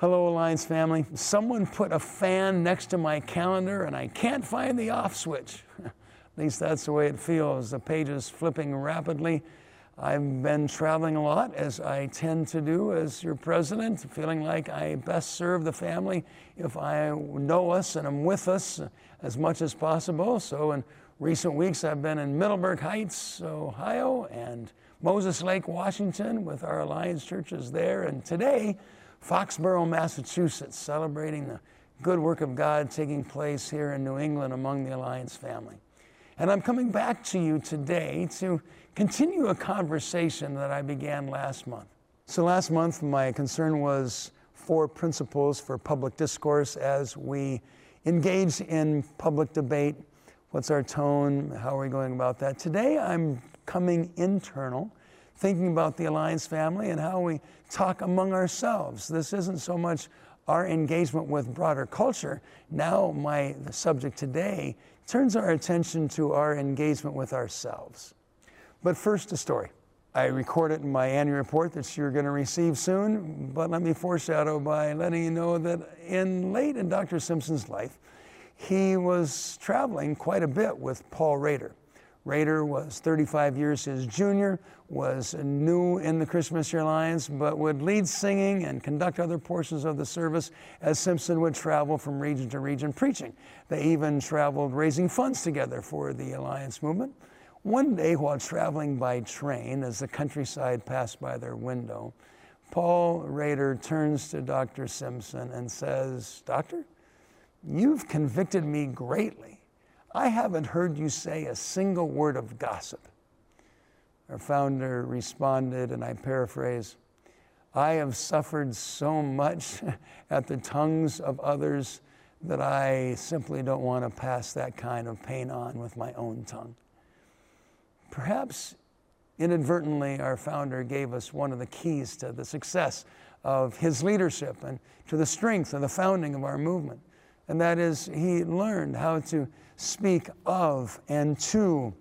Hello, Alliance family. Someone put a fan next to my calendar and I can't find the off switch. At least that's the way it feels. The pages flipping rapidly. I've been traveling a lot, as I tend to do as your president, feeling like I best serve the family if I know us and am with us as much as possible. So, in recent weeks, I've been in Middleburg Heights, Ohio, and Moses Lake, Washington, with our Alliance churches there. And today, Foxborough, Massachusetts, celebrating the good work of God taking place here in New England among the Alliance family. And I'm coming back to you today to continue a conversation that I began last month. So, last month, my concern was four principles for public discourse as we engage in public debate. What's our tone? How are we going about that? Today, I'm coming internal thinking about the Alliance family and how we talk among ourselves. This isn't so much our engagement with broader culture. Now, my subject today turns our attention to our engagement with ourselves. But first, a story. I record it in my annual report that you're going to receive soon, but let me foreshadow by letting you know that in late in Dr. Simpson's life, he was traveling quite a bit with Paul Rader. Rader was 35 years his junior, was new in the Christian Missionary Alliance, but would lead singing and conduct other portions of the service as Simpson would travel from region to region preaching. They even traveled raising funds together for the Alliance movement. One day, while traveling by train, as the countryside passed by their window, Paul Rader turns to Dr. Simpson and says, Doctor, you've convicted me greatly I haven't heard you say a single word of gossip. Our founder responded, and I paraphrase I have suffered so much at the tongues of others that I simply don't want to pass that kind of pain on with my own tongue. Perhaps inadvertently, our founder gave us one of the keys to the success of his leadership and to the strength of the founding of our movement. And that is, he learned how to speak of and to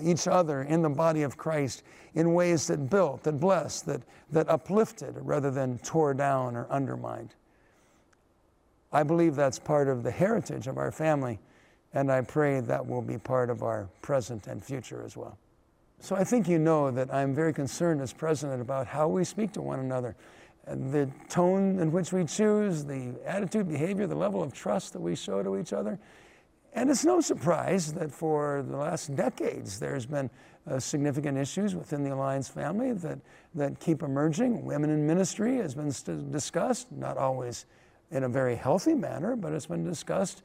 each other in the body of Christ in ways that built, that blessed, that, that uplifted rather than tore down or undermined. I believe that's part of the heritage of our family, and I pray that will be part of our present and future as well. So I think you know that I'm very concerned as president about how we speak to one another, the tone in which we choose, the attitude, behavior, the level of trust that we show to each other. And it's no surprise that for the last decades, there's been uh, significant issues within the Alliance family that, that keep emerging. Women in ministry has been st- discussed, not always in a very healthy manner, but it's been discussed.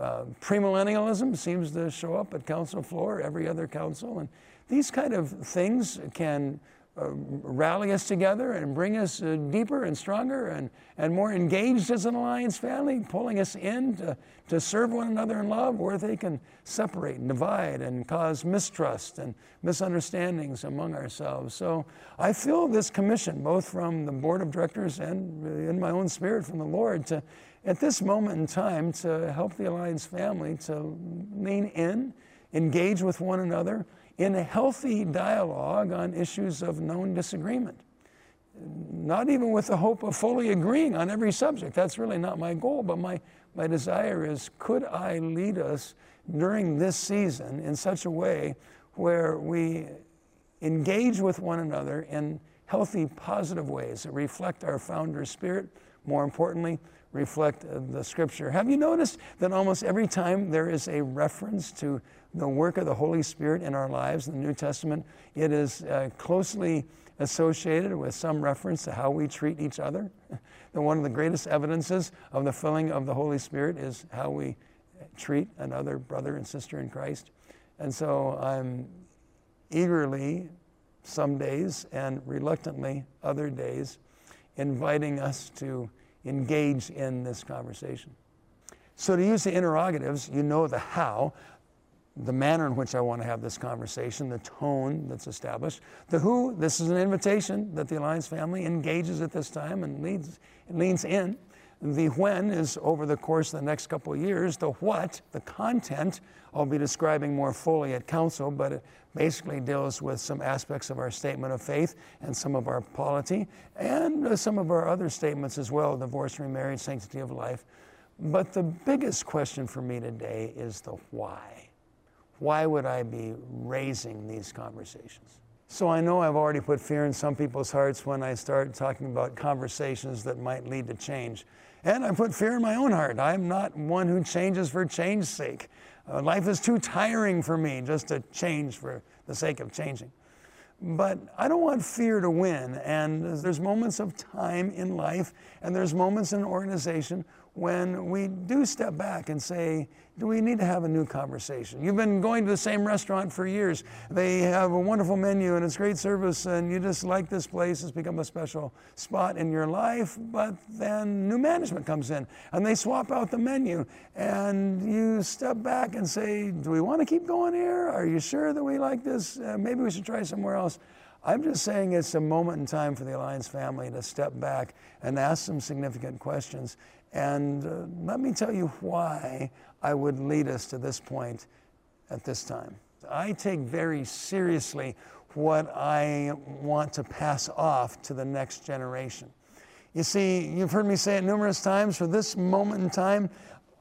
Uh, premillennialism seems to show up at council floor, every other council, and these kind of things can rally us together and bring us uh, deeper and stronger and, and more engaged as an alliance family, pulling us in to, to serve one another in love, where they can separate and divide and cause mistrust and misunderstandings among ourselves. So I feel this commission, both from the board of directors and in my own spirit from the Lord, to at this moment in time to help the alliance family to lean in, engage with one another in a healthy dialogue on issues of known disagreement. Not even with the hope of fully agreeing on every subject. That's really not my goal, but my, my desire is could I lead us during this season in such a way where we engage with one another in healthy, positive ways that reflect our founder's spirit, more importantly, reflect the scripture. Have you noticed that almost every time there is a reference to the work of the Holy Spirit in our lives in the New Testament, it is uh, closely associated with some reference to how we treat each other. and one of the greatest evidences of the filling of the Holy Spirit is how we treat another brother and sister in Christ. And so I'm eagerly, some days, and reluctantly, other days, inviting us to engage in this conversation. So, to use the interrogatives, you know the how the manner in which I want to have this conversation, the tone that's established. The who, this is an invitation that the Alliance family engages at this time and leads, leans in. The when is over the course of the next couple of years. The what, the content, I'll be describing more fully at council, but it basically deals with some aspects of our statement of faith and some of our polity and uh, some of our other statements as well divorce, remarriage, sanctity of life. But the biggest question for me today is the why. Why would I be raising these conversations? So I know I've already put fear in some people's hearts when I start talking about conversations that might lead to change. And I put fear in my own heart. I'm not one who changes for change's sake. Uh, life is too tiring for me just to change for the sake of changing. But I don't want fear to win. And there's moments of time in life, and there's moments in an organization when we do step back and say, do we need to have a new conversation? You've been going to the same restaurant for years. They have a wonderful menu and it's great service, and you just like this place. It's become a special spot in your life. But then new management comes in and they swap out the menu, and you step back and say, Do we want to keep going here? Are you sure that we like this? Uh, maybe we should try somewhere else. I'm just saying it's a moment in time for the Alliance family to step back and ask some significant questions. And uh, let me tell you why I would lead us to this point at this time. I take very seriously what I want to pass off to the next generation. You see, you've heard me say it numerous times. For this moment in time,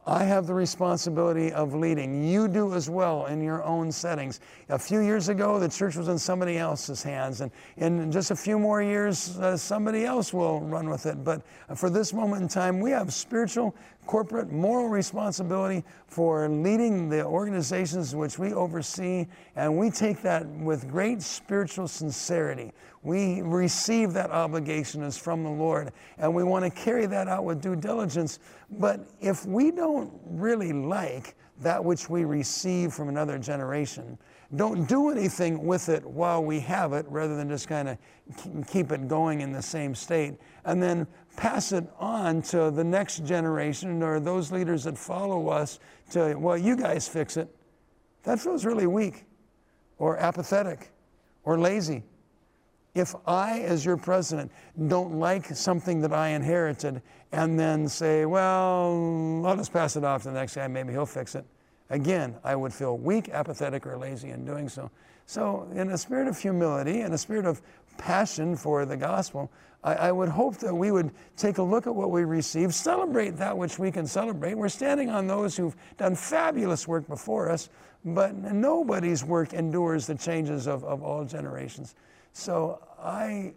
I have the responsibility of leading. You do as well in your own settings. A few years ago, the church was in somebody else's hands, and in just a few more years, uh, somebody else will run with it. But for this moment in time, we have spiritual, corporate, moral responsibility for leading the organizations which we oversee, and we take that with great spiritual sincerity. We receive that obligation as from the Lord, and we want to carry that out with due diligence. But if we don't really like that which we receive from another generation, don't do anything with it while we have it rather than just kind of keep it going in the same state and then pass it on to the next generation or those leaders that follow us to, well, you guys fix it. That feels really weak or apathetic or lazy. If I, as your president, don't like something that I inherited and then say, well, I'll just pass it off to the next guy, maybe he'll fix it, again, I would feel weak, apathetic, or lazy in doing so. So, in a spirit of humility and a spirit of passion for the gospel, I, I, would hope that we would take a look at what we receive, celebrate that which we can celebrate. We're standing on those who've done fabulous work before us, but nobody's work endures the changes of, of all generations. So I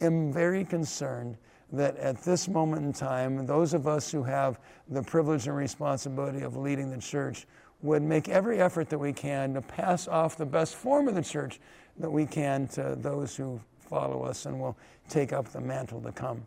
am very concerned that at this moment in time, those of us who have the privilege and responsibility of leading the church would make every effort that we can to pass off the best form of the church that we can to those who follow us and will take up the mantle to come.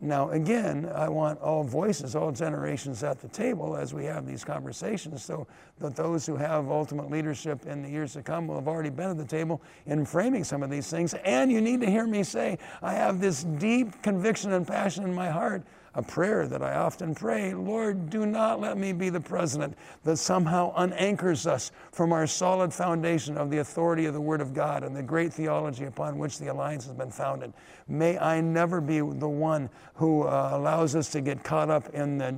Now, again, I want all voices, all generations at the table as we have these conversations so that those who have ultimate leadership in the years to come will have already been at the table in framing some of these things. And you need to hear me say, I have this deep conviction and passion in my heart a prayer that I often pray Lord, do not let me be the president that somehow unanchors us from our solid foundation of the authority of the Word of God and the great theology upon which the Alliance has been founded. May I never be the one who uh, allows us to get caught up in the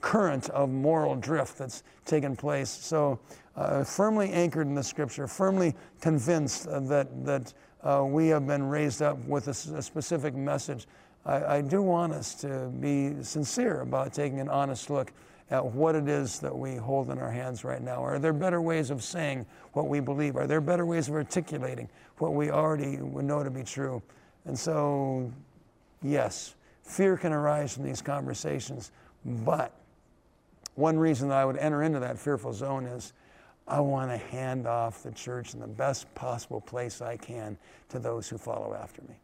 current of moral drift that's taken place. So, uh, firmly anchored in the Scripture, firmly convinced that, that uh, we have been raised up with a, a specific message I, I do want us to be sincere about taking an honest look at what it is that we hold in our hands right now. Are there better ways of saying what we believe? Are there better ways of articulating what we already know to be true? And so, yes, fear can arise from these conversations, but one reason that I would enter into that fearful zone is I want to hand off the church in the best possible place I can to those who follow after me.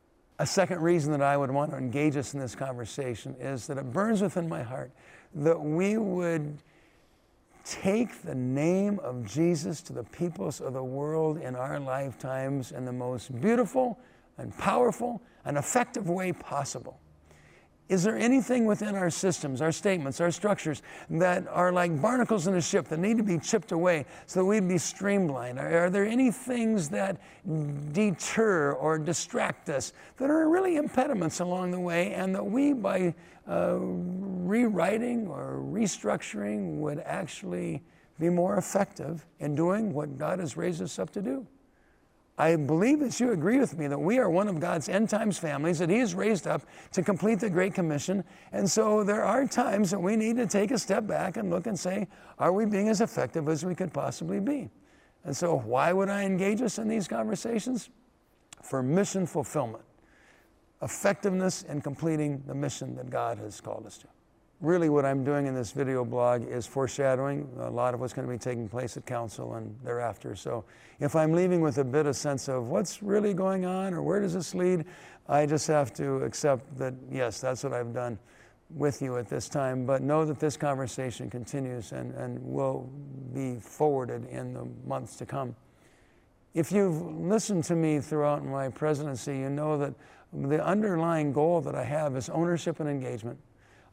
A second reason that I would want to engage us in this conversation is that it burns within my heart that we would take the name of Jesus to the peoples of the world in our lifetimes in the most beautiful and powerful and effective way possible. Is there anything within our systems, our statements, our structures that are like barnacles in a ship that need to be chipped away so that we'd be streamlined? Are, are there any things that deter or distract us that are really impediments along the way and that we, by uh, rewriting or restructuring, would actually be more effective in doing what God has raised us up to do? I believe that you agree with me that we are one of God's end times families that He has raised up to complete the Great Commission. And so there are times that we need to take a step back and look and say, are we being as effective as we could possibly be? And so, why would I engage us in these conversations? For mission fulfillment, effectiveness in completing the mission that God has called us to really what I'm doing in this video blog is foreshadowing a lot of what's going to be taking place at council and thereafter. So if I'm leaving with a bit of sense of what's really going on or where does this lead, I just have to accept that, yes, that's what I've done with you at this time. But know that this conversation continues and, and will be forwarded in the months to come. If you've listened to me throughout my presidency, you know that the underlying goal that I have is ownership and engagement.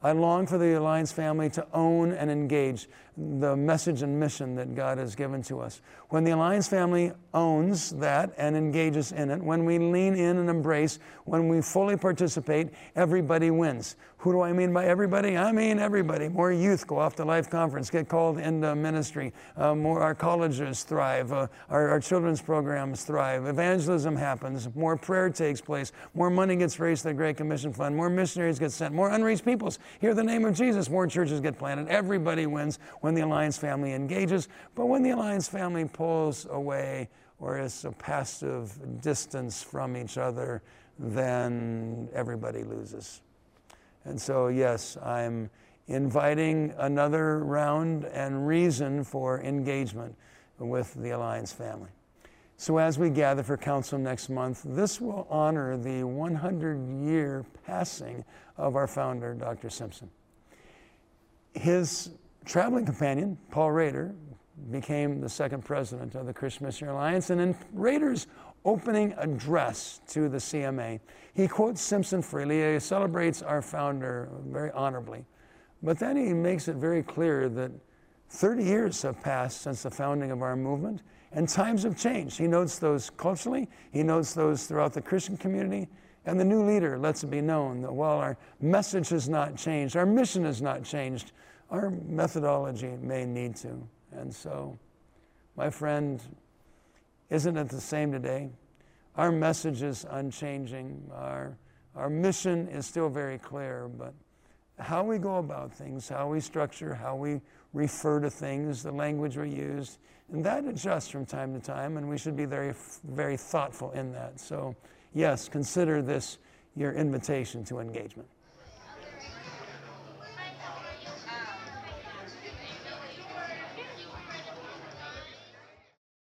I long for the Alliance family to own and engage the message and mission that God has given to us. When the Alliance family owns that and engages in it, when we lean in and embrace, when we fully participate, everybody wins. Who do I mean by everybody? I mean everybody. More youth go off to Life Conference, get called into ministry. Uh, more our colleges thrive. Uh, our, our children's programs thrive. Evangelism happens. More prayer takes place. More money gets raised to the Great Commission Fund. More missionaries get sent. More unreached peoples hear the name of Jesus. More churches get planted. Everybody wins when the Alliance family engages. But when the Alliance family pulls away or is a passive distance from each other, then everybody loses. And so, yes, I'm inviting another round and reason for engagement with the Alliance family. So, as we gather for council next month, this will honor the 100 year passing of our founder, Dr. Simpson. His traveling companion, Paul Rader, became the second president of the Christian Missionary Alliance. And in Rader's opening address to the CMA, he quotes Simpson freely. He celebrates our founder very honorably. But then he makes it very clear that 30 years have passed since the founding of our movement, and times have changed. He notes those culturally, he notes those throughout the Christian community, and the new leader lets it be known that while our message has not changed, our mission has not changed, our methodology may need to. And so, my friend, isn't it the same today? Our message is unchanging. Our, our mission is still very clear, but how we go about things, how we structure, how we refer to things, the language we use, and that adjusts from time to time, and we should be very, very thoughtful in that. So, yes, consider this your invitation to engagement.